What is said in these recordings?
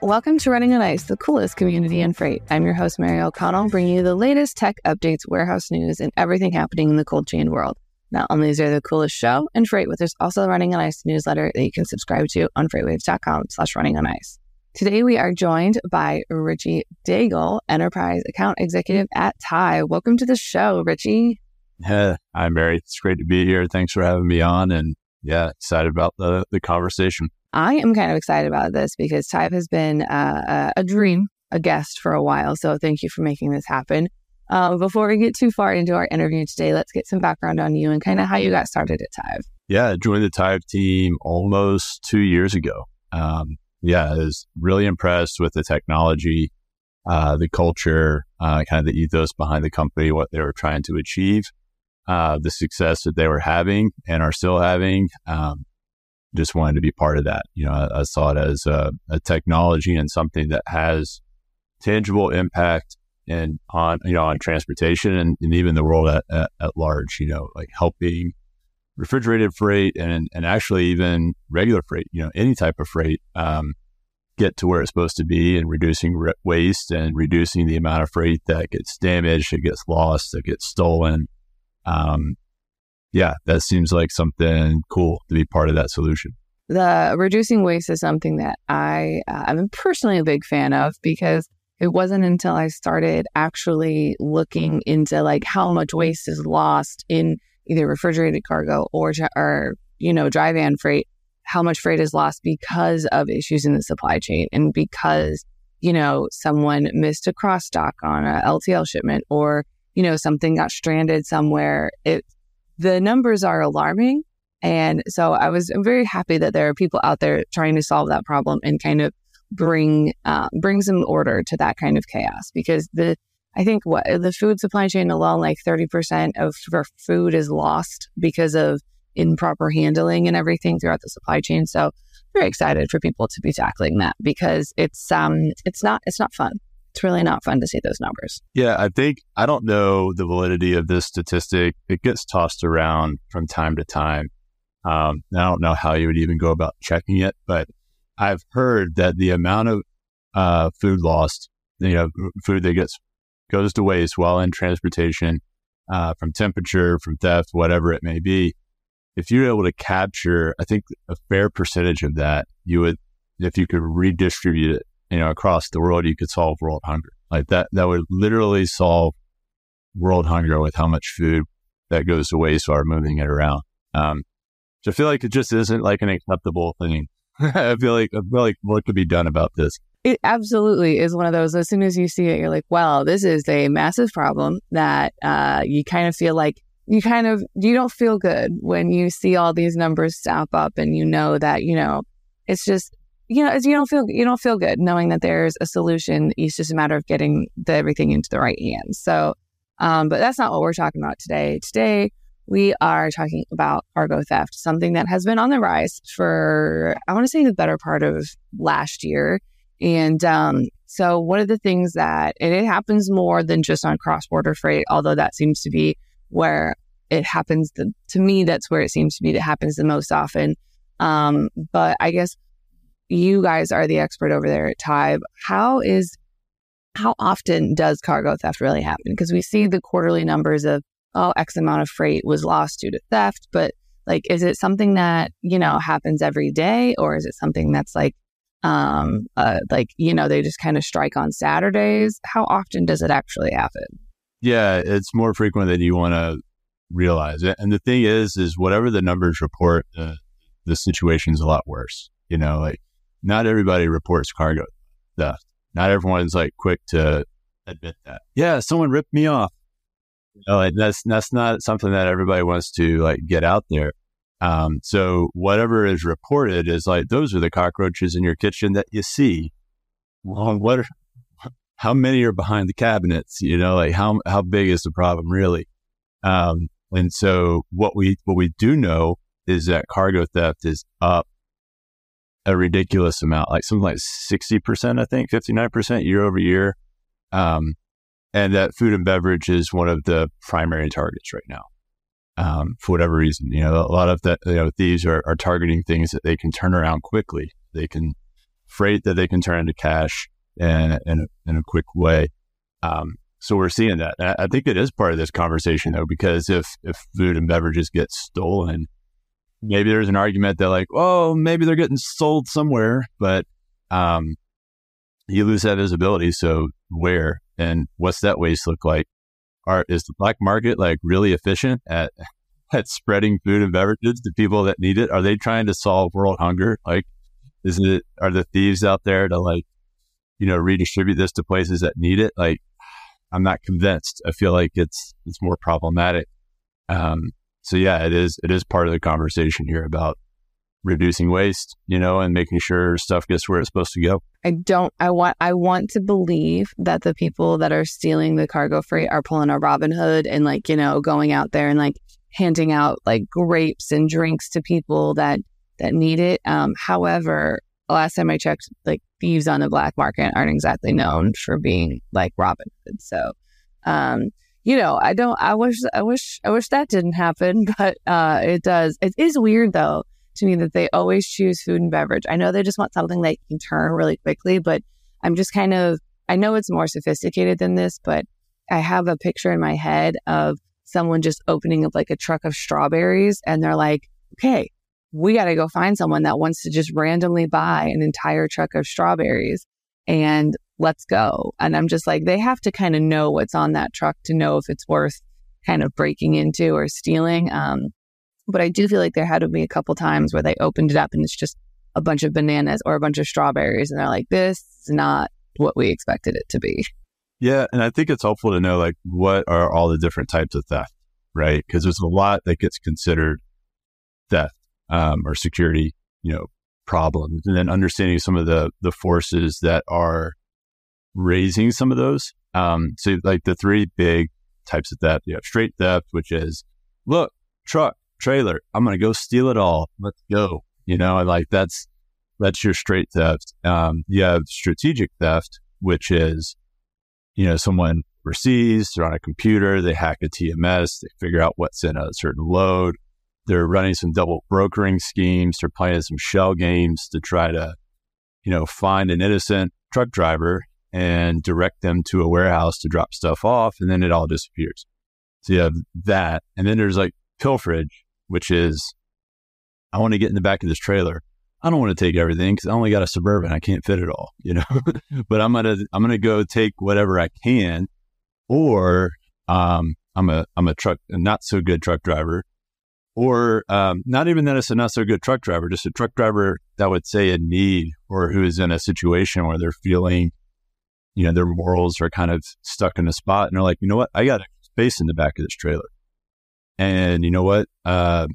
Welcome to Running on Ice, the coolest community in freight. I'm your host, Mary O'Connell, bringing you the latest tech updates, warehouse news, and everything happening in the cold chain world. Not only is there the coolest show in freight, but there's also the Running on Ice newsletter that you can subscribe to on freightwaves.com slash running on ice. Today we are joined by Richie Daigle, Enterprise Account Executive at Tive. Welcome to the show, Richie. Hey, hi, Mary. It's great to be here. Thanks for having me on. And yeah, excited about the, the conversation. I am kind of excited about this because Tive has been uh, a dream, a guest for a while. So thank you for making this happen. Uh, before we get too far into our interview today, let's get some background on you and kind of how you got started at Tive. Yeah, I joined the Tive team almost two years ago. Um, yeah, I was really impressed with the technology, uh, the culture, uh, kind of the ethos behind the company, what they were trying to achieve, uh, the success that they were having and are still having. Um, just wanted to be part of that. You know, I, I saw it as a, a, technology and something that has tangible impact and on you know on transportation and, and even the world at, at, at, large. You know, like helping refrigerated freight and and actually even regular freight. You know, any type of freight. Um, get to where it's supposed to be and reducing re- waste and reducing the amount of freight that gets damaged, that gets lost, that gets stolen. Um, yeah, that seems like something cool to be part of that solution. The reducing waste is something that I uh, I'm personally a big fan of because it wasn't until I started actually looking into like how much waste is lost in either refrigerated cargo or or you know dry van freight, how much freight is lost because of issues in the supply chain and because you know someone missed a cross dock on a LTL shipment or you know something got stranded somewhere. It the numbers are alarming. And so I was very happy that there are people out there trying to solve that problem and kind of bring uh, bring some order to that kind of chaos because the I think what the food supply chain alone, like 30% of our food is lost because of improper handling and everything throughout the supply chain. So very excited for people to be tackling that because it's um it's not it's not fun it's really not fun to see those numbers. Yeah, I think I don't know the validity of this statistic. It gets tossed around from time to time. Um, I don't know how you would even go about checking it, but I've heard that the amount of uh, food lost, you know, food that gets goes to waste while in transportation, uh, from temperature, from theft, whatever it may be, if you're able to capture, I think a fair percentage of that, you would, if you could redistribute it you know, across the world, you could solve world hunger. Like that, that would literally solve world hunger with how much food that goes to waste while moving it around. Um, so I feel like it just isn't like an acceptable thing. I feel like I feel like what could be done about this. It absolutely is one of those. As soon as you see it, you're like, "Well, this is a massive problem." That uh, you kind of feel like you kind of you don't feel good when you see all these numbers stack up, and you know that you know it's just you know, you don't feel you don't feel good knowing that there's a solution. It's just a matter of getting the, everything into the right hands. So, um, but that's not what we're talking about today. Today we are talking about cargo theft, something that has been on the rise for I want to say the better part of last year. And um, so, one of the things that and it happens more than just on cross border freight, although that seems to be where it happens. The, to me, that's where it seems to be that happens the most often. Um, but I guess you guys are the expert over there at Tive. How is how often does cargo theft really happen? Because we see the quarterly numbers of oh X amount of freight was lost due to theft, but like is it something that you know happens every day, or is it something that's like um uh, like you know they just kind of strike on Saturdays? How often does it actually happen? Yeah, it's more frequent than you want to realize. And the thing is, is whatever the numbers report, uh, the situation's a lot worse. You know, like not everybody reports cargo theft. Not everyone's like quick to admit that. Yeah, someone ripped me off. You know, like that's that's not something that everybody wants to like get out there. Um, so whatever is reported is like those are the cockroaches in your kitchen that you see. Well, what? Are, how many are behind the cabinets? You know, like how how big is the problem really? Um, and so what we what we do know is that cargo theft is up a ridiculous amount, like something like 60%, I think, 59% year over year. Um, and that food and beverage is one of the primary targets right now. Um, for whatever reason, you know, a lot of the you know thieves are, are targeting things that they can turn around quickly. They can freight that they can turn into cash in in a, in a quick way. Um, so we're seeing that. I think it is part of this conversation though, because if if food and beverages get stolen, maybe there's an argument that like, oh, maybe they're getting sold somewhere, but um, you lose that visibility. So where and what's that waste look like? Are is the black market like really efficient at at spreading food and beverages to people that need it? Are they trying to solve world hunger? Like, is it are the thieves out there to like, you know, redistribute this to places that need it? Like, I'm not convinced. I feel like it's it's more problematic. Um, so yeah, it is it is part of the conversation here about reducing waste, you know, and making sure stuff gets where it's supposed to go. I don't I want I want to believe that the people that are stealing the cargo freight are pulling a Robin Hood and like, you know, going out there and like handing out like grapes and drinks to people that that need it. Um, however, last time I checked, like thieves on the black market aren't exactly known for being like Robin Hood. So um, you know, I don't I wish I wish I wish that didn't happen, but uh it does. It is weird though to me that they always choose food and beverage. I know they just want something they can turn really quickly, but I'm just kind of, I know it's more sophisticated than this, but I have a picture in my head of someone just opening up like a truck of strawberries and they're like, okay, we got to go find someone that wants to just randomly buy an entire truck of strawberries and let's go. And I'm just like, they have to kind of know what's on that truck to know if it's worth kind of breaking into or stealing. Um, but I do feel like there had to be a couple times where they opened it up and it's just a bunch of bananas or a bunch of strawberries. And they're like, this is not what we expected it to be. Yeah. And I think it's helpful to know like what are all the different types of theft, right? Because there's a lot that gets considered theft um, or security, you know, problems. And then understanding some of the, the forces that are raising some of those. Um, so like the three big types of theft, you have straight theft, which is, look, truck, trailer. I'm going to go steal it all. Let's go. You know, like that's, that's your straight theft. Um, you have strategic theft, which is, you know, someone overseas, they're on a computer, they hack a TMS, they figure out what's in a certain load. They're running some double brokering schemes. They're playing some shell games to try to, you know, find an innocent truck driver and direct them to a warehouse to drop stuff off. And then it all disappears. So you have that. And then there's like pilferage, which is I want to get in the back of this trailer. I don't want to take everything because I only got a suburban. I can't fit it all, you know. but I'm gonna I'm gonna go take whatever I can, or um, I'm a I'm a truck a not so good truck driver, or um, not even that it's a not so good truck driver, just a truck driver that would say in need or who is in a situation where they're feeling, you know, their morals are kind of stuck in a spot, and they're like, you know what, I got a space in the back of this trailer. And you know what? Uh,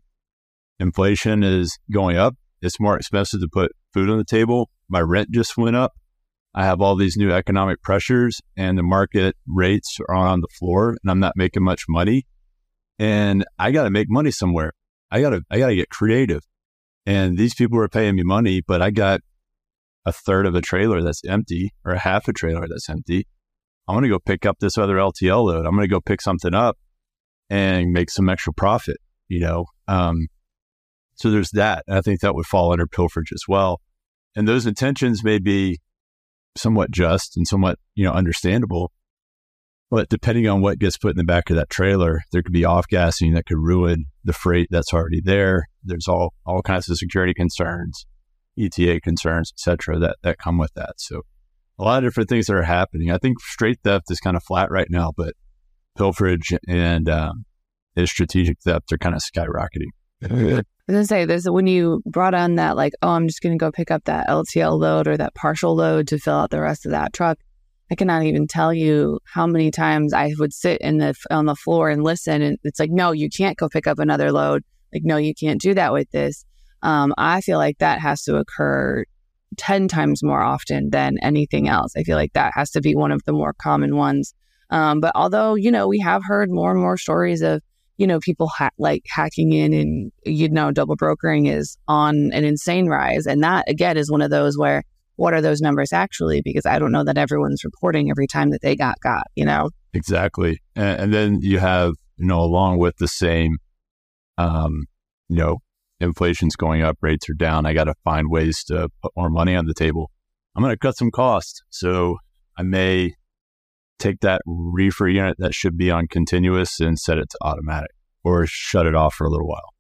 inflation is going up. It's more expensive to put food on the table. My rent just went up. I have all these new economic pressures and the market rates are on the floor and I'm not making much money. And I got to make money somewhere. I got to, I got to get creative. And these people are paying me money, but I got a third of a trailer that's empty or a half a trailer that's empty. I'm to go pick up this other LTL load. I'm to go pick something up and make some extra profit, you know? Um, so there's that. And I think that would fall under pilferage as well. And those intentions may be somewhat just and somewhat, you know, understandable. But depending on what gets put in the back of that trailer, there could be off gassing that could ruin the freight that's already there. There's all, all kinds of security concerns, ETA concerns, etc., that, that come with that. So a lot of different things that are happening. I think straight theft is kind of flat right now, but pilferage and um, his strategic theft are kind of skyrocketing. I was gonna say this when you brought on that like oh I'm just gonna go pick up that LTL load or that partial load to fill out the rest of that truck. I cannot even tell you how many times I would sit in the on the floor and listen, and it's like no, you can't go pick up another load. Like no, you can't do that with this. Um, I feel like that has to occur 10 times more often than anything else. I feel like that has to be one of the more common ones um, but although, you know, we have heard more and more stories of, you know, people ha- like hacking in and, you know, double brokering is on an insane rise. And that, again, is one of those where what are those numbers actually? Because I don't know that everyone's reporting every time that they got got, you know? Exactly. And, and, then you have, you know, along with the same, um, you know, inflation's going up, rates are down. I got to find ways to put more money on the table. I'm going to cut some costs. So I may take that reefer unit that should be on continuous and set it to automatic or shut it off for a little while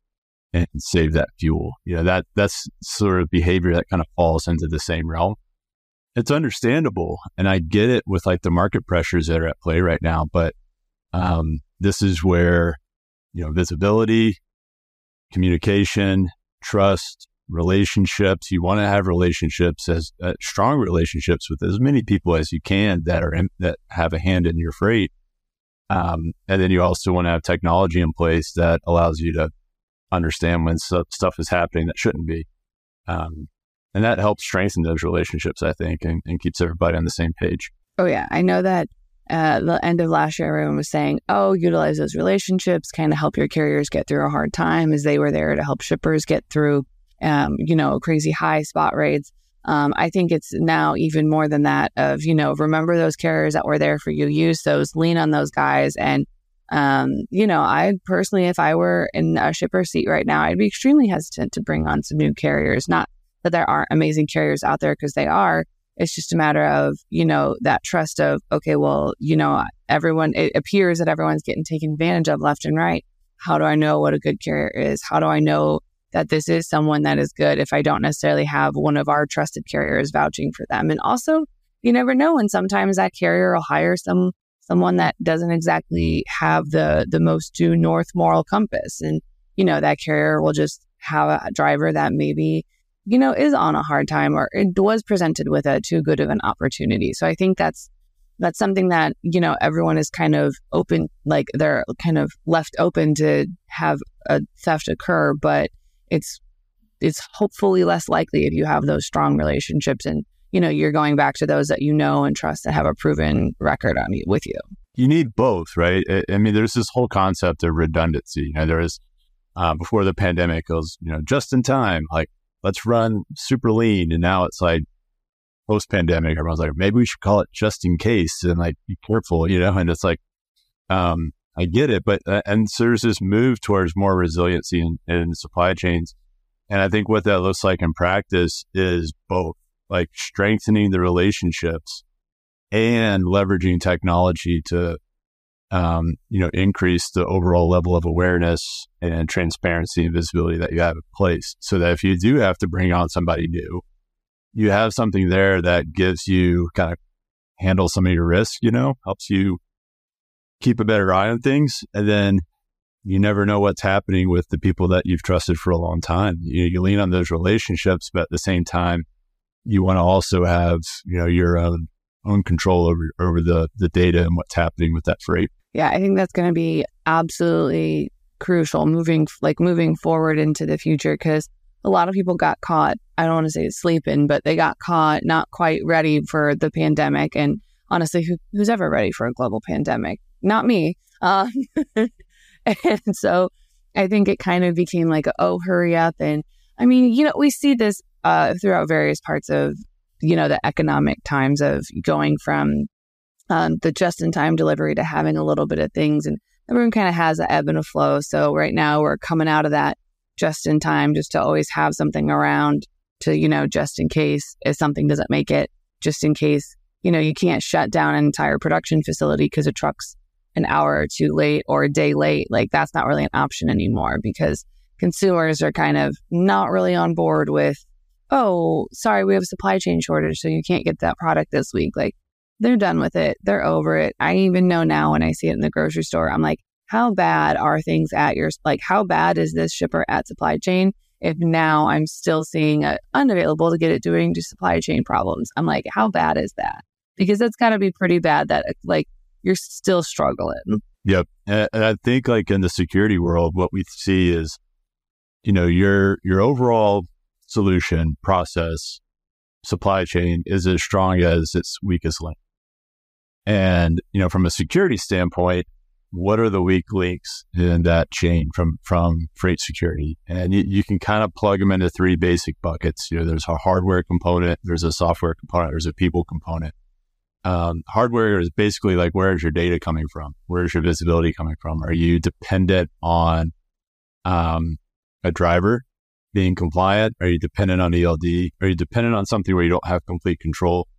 and save that fuel. You know, that that's sort of behavior that kind of falls into the same realm. It's understandable. And I get it with like the market pressures that are at play right now. But um, this is where, you know, visibility, communication, trust, relationships. You want to have relationships as uh, strong relationships with as many people as you can that are in, that have a hand in your freight. Um, and then you also want to have technology in place that allows you to understand when stuff is happening that shouldn't be. Um, and that helps strengthen those relationships, I think, and, and, keeps everybody on the same page. Oh, yeah. I know that uh, the end of last year, everyone was saying, oh, utilize those relationships, kind of help your carriers get through a hard time as they were there to help shippers get through, um, you know, crazy high spot rates. Um, I think it's now even more than that of, you know, remember those carriers that were there for you, use those, lean on those guys. And, um, you know, I personally, if I were in a shipper seat right now, I'd be extremely hesitant to bring on some new carriers. Not that there aren't amazing carriers out there because they are. It's just a matter of, you know, that trust of, okay, well, you know, everyone, it appears that everyone's getting taken advantage of left and right. How do I know what a good carrier is? How do I know that this is someone that is good if I don't necessarily have one of our trusted carriers vouching for them. And also, you never know. And sometimes that carrier will hire some someone that doesn't exactly have the the most due north moral compass. And, you know, that carrier will just have a driver that maybe, you know, is on a hard time or it was presented with a too good of an opportunity. So I think that's that's something that, you know, everyone is kind of open, like they're kind of left open to have a theft occur, but it's it's hopefully less likely if you have those strong relationships and you know you're going back to those that you know and trust that have a proven record on you with you. You need both right? I, mean there's this whole concept of redundancy. You know there was uh, before the pandemic it was you know just in time like let's run super lean. And now it's like post pandemic everyone's like maybe we should call it just in case and like be careful you know? And it's like um I get it, but uh, and so there's this move towards more resiliency in, in supply chains, and I think what that looks like in practice is both like strengthening the relationships and leveraging technology to um, you know increase the overall level of awareness and transparency and visibility that you have in place so that if you do have to bring on somebody new you have something there that gives you kind of handle some of your risk you know helps you keep a better eye on things. And then you never know what's happening with the people that you've trusted for a long time. You, you lean on those relationships, but at the same time, you want to also have, you know, your own own control over over the the data and what's happening with that freight. Yeah, I think that's going to be absolutely crucial moving like moving forward into the future because a lot of people got caught. I don't want to say sleeping, but they got caught not quite ready for the pandemic. And honestly, who, who's ever ready for a global pandemic? Not me. Uh, and so I think it kind of became like, oh, hurry up. And I mean, you know, we see this uh, throughout various parts of, you know, the economic times of going from um, the just in time delivery to having a little bit of things. And everyone kind of has an ebb and a flow. So right now we're coming out of that just in time just to always have something around to, you know, just in case if something doesn't make it, just in case, you know, you can't shut down an entire production facility because a truck's an hour or two late or a day late, like that's not really an option anymore because consumers are kind of not really on board with, oh, sorry, we have a supply chain shortage, so you can't get that product this week. Like they're done with it. They're over it. I even know now when I see it in the grocery store, I'm like, how bad are things at your, like, how bad is this shipper at supply chain? If now I'm still seeing it unavailable to get it doing to supply chain problems, I'm like, how bad is that? Because that's got to be pretty bad that like you're still struggling. Yep. And I think like in the security world, what we see is, you know, your your overall solution process supply chain is as strong as its weakest link. And, you know, from a security standpoint, what are the weak links in that chain from from freight security? And you, you can kind of plug them into three basic buckets. You know, there's a hardware component, there's a software component, there's a people component. Um, hardware is basically like where is your data coming from? Where is your visibility coming from? Are you dependent on um, a driver being compliant? Are you dependent on ELD? Are you dependent on something where you don't have complete control?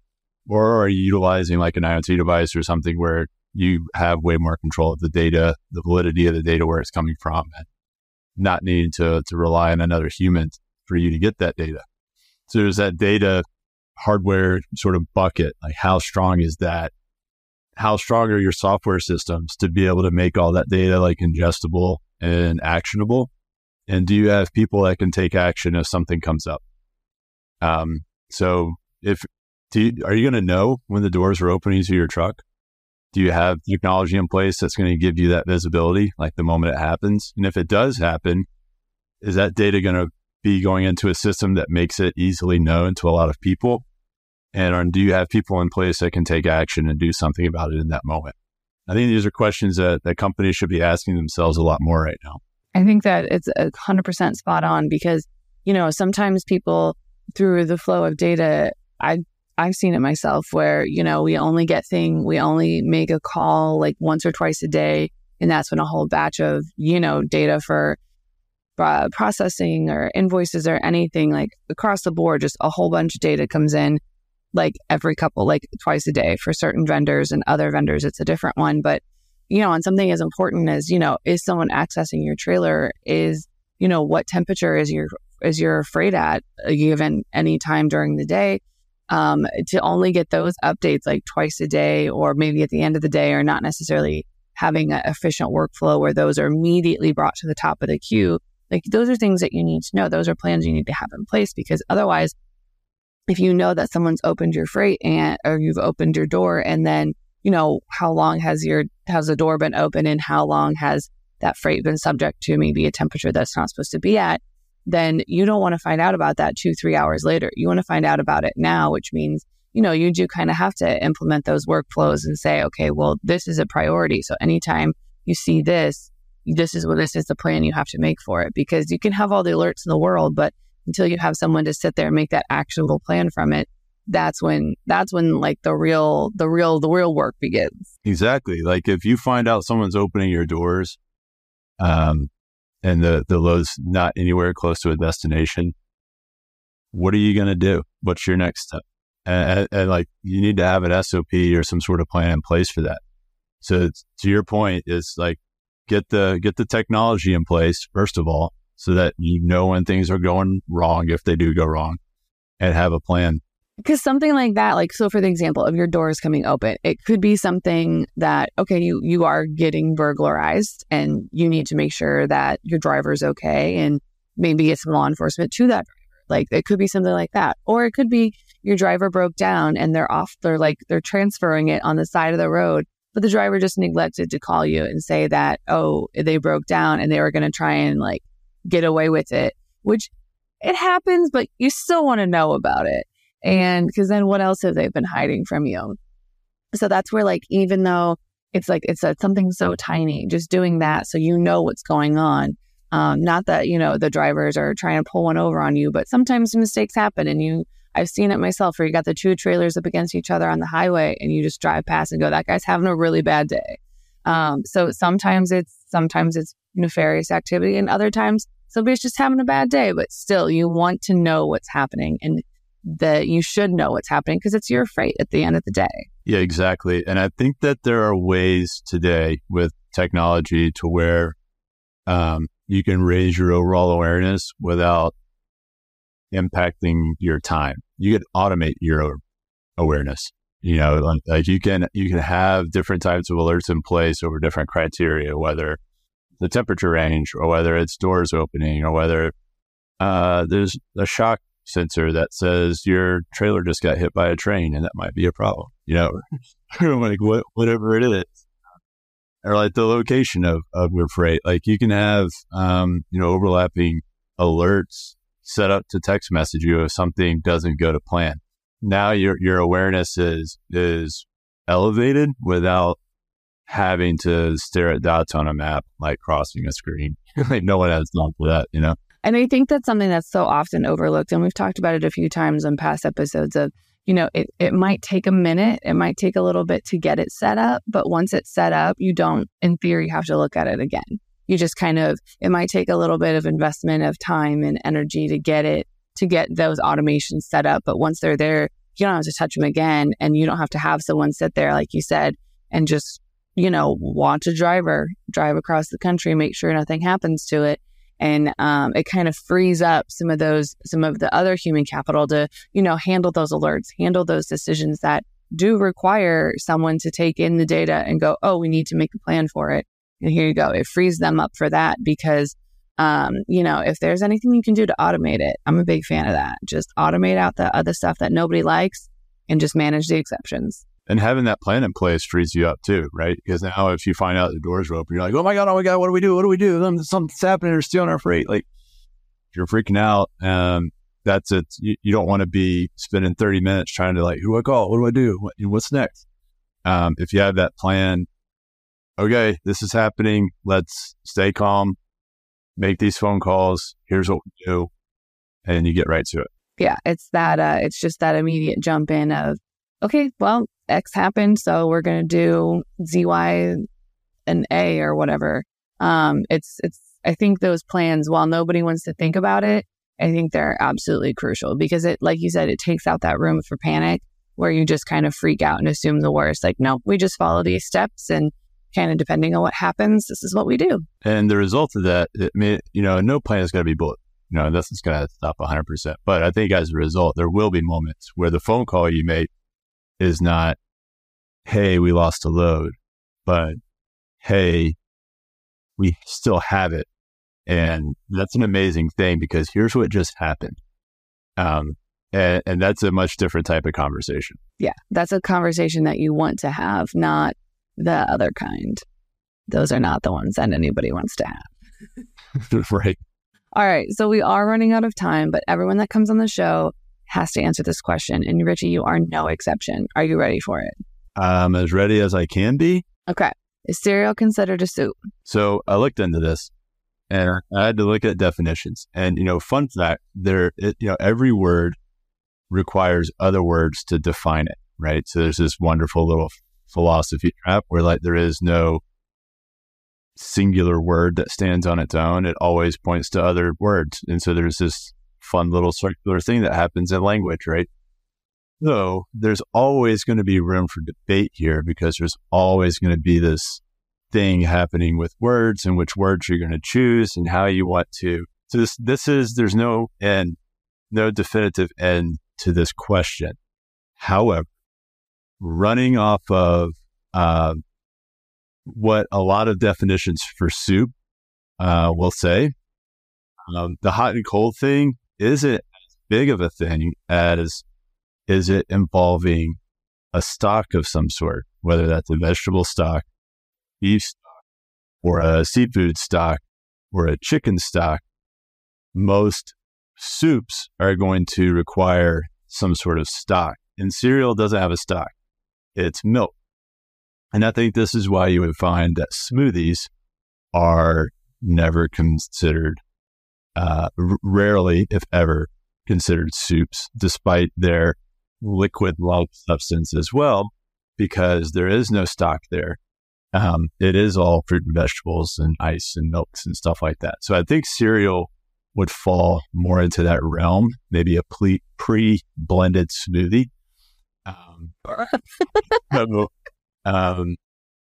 Or are you utilizing like an IoT device or something where you have way more control of the data, the validity of the data, where it's coming from, and not needing to, to rely on another human for you to get that data? So there's that data hardware sort of bucket. Like, how strong is that? How strong are your software systems to be able to make all that data like ingestible and actionable? And do you have people that can take action if something comes up? Um, so if you, are you going to know when the doors are opening to your truck? Do you have technology in place that's going to give you that visibility, like the moment it happens? And if it does happen, is that data going to be going into a system that makes it easily known to a lot of people? And do you have people in place that can take action and do something about it in that moment? I think these are questions that, that companies should be asking themselves a lot more right now. I think that it's a hundred percent spot on because, you know, sometimes people through the flow of data, I I've seen it myself where, you know, we only get thing, we only make a call like once or twice a day. And that's when a whole batch of, you know, data for uh, processing or invoices or anything like across the board, just a whole bunch of data comes in like every couple, like twice a day for certain vendors and other vendors, it's a different one. But, you know, on something as important as, you know, is someone accessing your trailer? Is, you know, what temperature is your, is your freight at given any time during the day? Um, to only get those updates like twice a day or maybe at the end of the day or not necessarily having an efficient workflow where those are immediately brought to the top of the queue. Like those are things that you need to know. Those are plans you need to have in place because otherwise if you know that someone's opened your freight and or you've opened your door and then you know how long has your has the door been open and how long has that freight been subject to maybe a temperature that's not supposed to be at then you don't want to find out about that two three hours later. You want to find out about it now which means you know you do kind of have to implement those workflows and say okay well this is a priority. So anytime you see this this is what this is the plan you have to make for it. Because you can have all the alerts in the world but until you have someone to sit there and make that actionable plan from it that's when that's when like the real the real the real work begins. Exactly. Like if you find out someone's opening your doors um and the the load's not anywhere close to a destination what are you going to do? What's your next step? And, and, and, like you need to have an sop or some sort of plan in place for that. So to your point is like get the get the technology in place first of all so that you know when things are going wrong if they do go wrong and have a plan. Because something like that, like so for the example of your doors coming open, it could be something that, okay, you you are getting burglarized and you need to make sure that your driver's okay and maybe get some law enforcement to that driver. Like it could be something like that. Or it could be your driver broke down and they're off, they're like they're transferring it on the side of the road but the driver just neglected to call you and say that oh they broke down and they were going to try and like get away with it, which it happens, but you still want to know about it. And because then what else have they been hiding from you? So that's where, like, even though it's like it's a, something so tiny, just doing that so you know what's going on. Um, not that, you know, the drivers are trying to pull one over on you, but sometimes mistakes happen and you, I've seen it myself where you got the two trailers up against each other on the highway and you just drive past and go, that guy's having a really bad day. Um, so sometimes it's, sometimes it's nefarious activity and other times somebody's just having a bad day, but still you want to know what's happening and that you should know what's happening because it's your freight at the end of the day. Yeah, exactly. And I think that there are ways today with technology to where um, you can raise your overall awareness without impacting your time. You can automate your awareness. You know, like, you can you can have different types of alerts in place over different criteria, whether the temperature range or whether it's doors opening or whether uh, there's a shock sensor that says your trailer just got hit by a train and that might be a problem, you know, like what, whatever it is. Or like the location of, of your freight. Like you can have, um, you know, overlapping alerts set up to text message you if something doesn't go to plan. Now your, your awareness is, is elevated without having to stare at dots on a map like crossing a screen. like no one has for that, you know? And I think that's something that's so often overlooked. And we've talked about it a few times in past episodes of, you know, it, it might take a minute, it might take a little bit to get it set up, but once it's set up, you don't, in theory, have to look at it again. You just kind of, it might take a little bit of investment of time and energy to get it, to get those automations set up. But once they're there, you don't have to touch them again. And you don't have to have someone sit there, like you said, and just, you know, watch a driver drive across the country, make sure nothing happens to it and um, it kind of frees up some of those some of the other human capital to you know handle those alerts handle those decisions that do require someone to take in the data and go oh we need to make a plan for it and here you go it frees them up for that because um, you know if there's anything you can do to automate it i'm a big fan of that just automate out the other stuff that nobody likes and just manage the exceptions and having that plan in place frees you up too, right? Because now if you find out the doors are open, you're like, oh my God, oh my God, what do we do? What do we do? Something's happening. They're stealing our freight. Like you're freaking out. Um, that's it. You, you don't want to be spending 30 minutes trying to like, who do I call? What do I do? What, what's next? Um, if you have that plan, okay, this is happening. Let's stay calm, make these phone calls. Here's what we do. And you get right to it. Yeah. It's that, uh, it's just that immediate jump in of, okay, well, X happened, so we're going to do Z, Y, and A or whatever. Um, it's it's. I think those plans, while nobody wants to think about it, I think they're absolutely crucial because it, like you said, it takes out that room for panic where you just kind of freak out and assume the worst. Like, no, we just follow these steps and kind of depending on what happens, this is what we do. And the result of that, it may, you know, no plan is going to be bullet. You know, this is going to stop 100%. But I think as a result, there will be moments where the phone call you make is not, hey, we lost a load, but hey, we still have it. And that's an amazing thing because here's what just happened. Um, and, and that's a much different type of conversation. Yeah, that's a conversation that you want to have, not the other kind. Those are not the ones that anybody wants to have. right. All right. So we are running out of time, but everyone that comes on the show has to answer this question. And Richie, you are no exception. Are you ready for it? I'm as ready as I can be. Okay. Is cereal considered a soup? So I looked into this and I had to look at definitions. And, you know, fun fact, there, it, you know, every word requires other words to define it, right? So there's this wonderful little philosophy trap where like there is no singular word that stands on its own. It always points to other words. And so there's this fun little circular thing that happens in language, right? So there's always going to be room for debate here because there's always going to be this thing happening with words and which words you're going to choose and how you want to. So this, this is, there's no end, no definitive end to this question. However, running off of, uh, what a lot of definitions for soup, uh, will say, um, the hot and cold thing isn't as big of a thing as is it involving a stock of some sort, whether that's a vegetable stock, beef stock, or a seafood stock, or a chicken stock? Most soups are going to require some sort of stock. And cereal doesn't have a stock, it's milk. And I think this is why you would find that smoothies are never considered, uh, r- rarely, if ever, considered soups, despite their liquid like substance as well, because there is no stock there. Um, it is all fruit and vegetables and ice and milks and stuff like that. So I think cereal would fall more into that realm, maybe a pre blended smoothie. Um, so, um,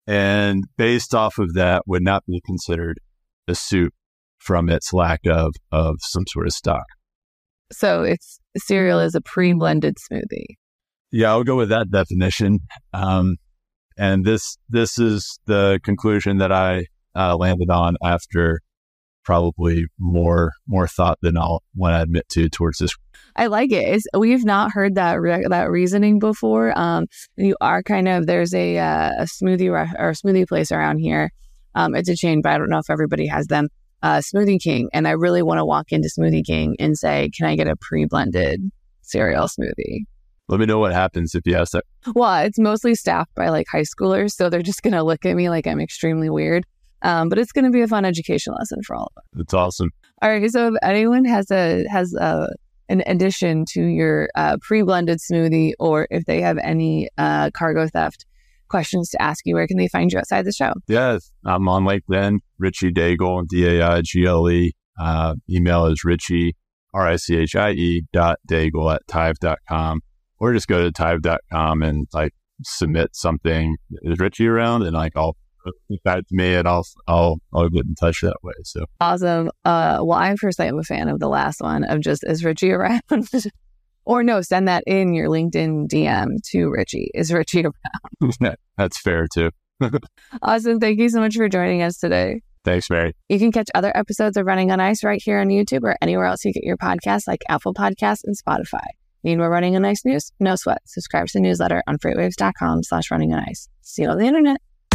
and based off of that would not be considered a soup from its lack of, of some sort of stock. So it's cereal is a pre-blended smoothie. Yeah, I'll go with that definition. Um, and this this is the conclusion that I uh, landed on after probably more more thought than I'll want to admit to towards this. I like it. It's, we've not heard that re- that reasoning before. Um, you are kind of there's a uh, a smoothie re- or a smoothie place around here. Um, it's a chain, but I don't know if everybody has them uh, Smoothie King, and I really want to walk into Smoothie King and say, "Can I get a pre-blended cereal smoothie?" Let me know what happens if you ask that. Well, it's mostly staffed by like high schoolers, so they're just gonna look at me like I'm extremely weird. Um, but it's gonna be a fun education lesson for all of us. That's awesome. All right, so if anyone has a has a in addition to your uh, pre-blended smoothie, or if they have any uh, cargo theft questions to ask you, where can they find you outside the show? Yes, I'm on LinkedIn, Richie Daigle, D-A-I-G-L-E. Uh, email is Richie, R-I-C-H-I-E dot Daigle at tive.com or just go to tive.com and like submit something. Is Richie around? And like, I'll that to me and I'll, I'll, I'll get in touch that way. So awesome. Uh, well, I personally am a fan of the last one of just, is Richie around? or no, send that in your LinkedIn DM to Richie. Is Richie around? That's fair too. awesome. Thank you so much for joining us today. Thanks, Mary. You can catch other episodes of Running on Ice right here on YouTube or anywhere else you get your podcasts like Apple Podcasts and Spotify. Need more Running on Ice news? No sweat. Subscribe to the newsletter on freightwaves.com slash running on ice. See you on the internet.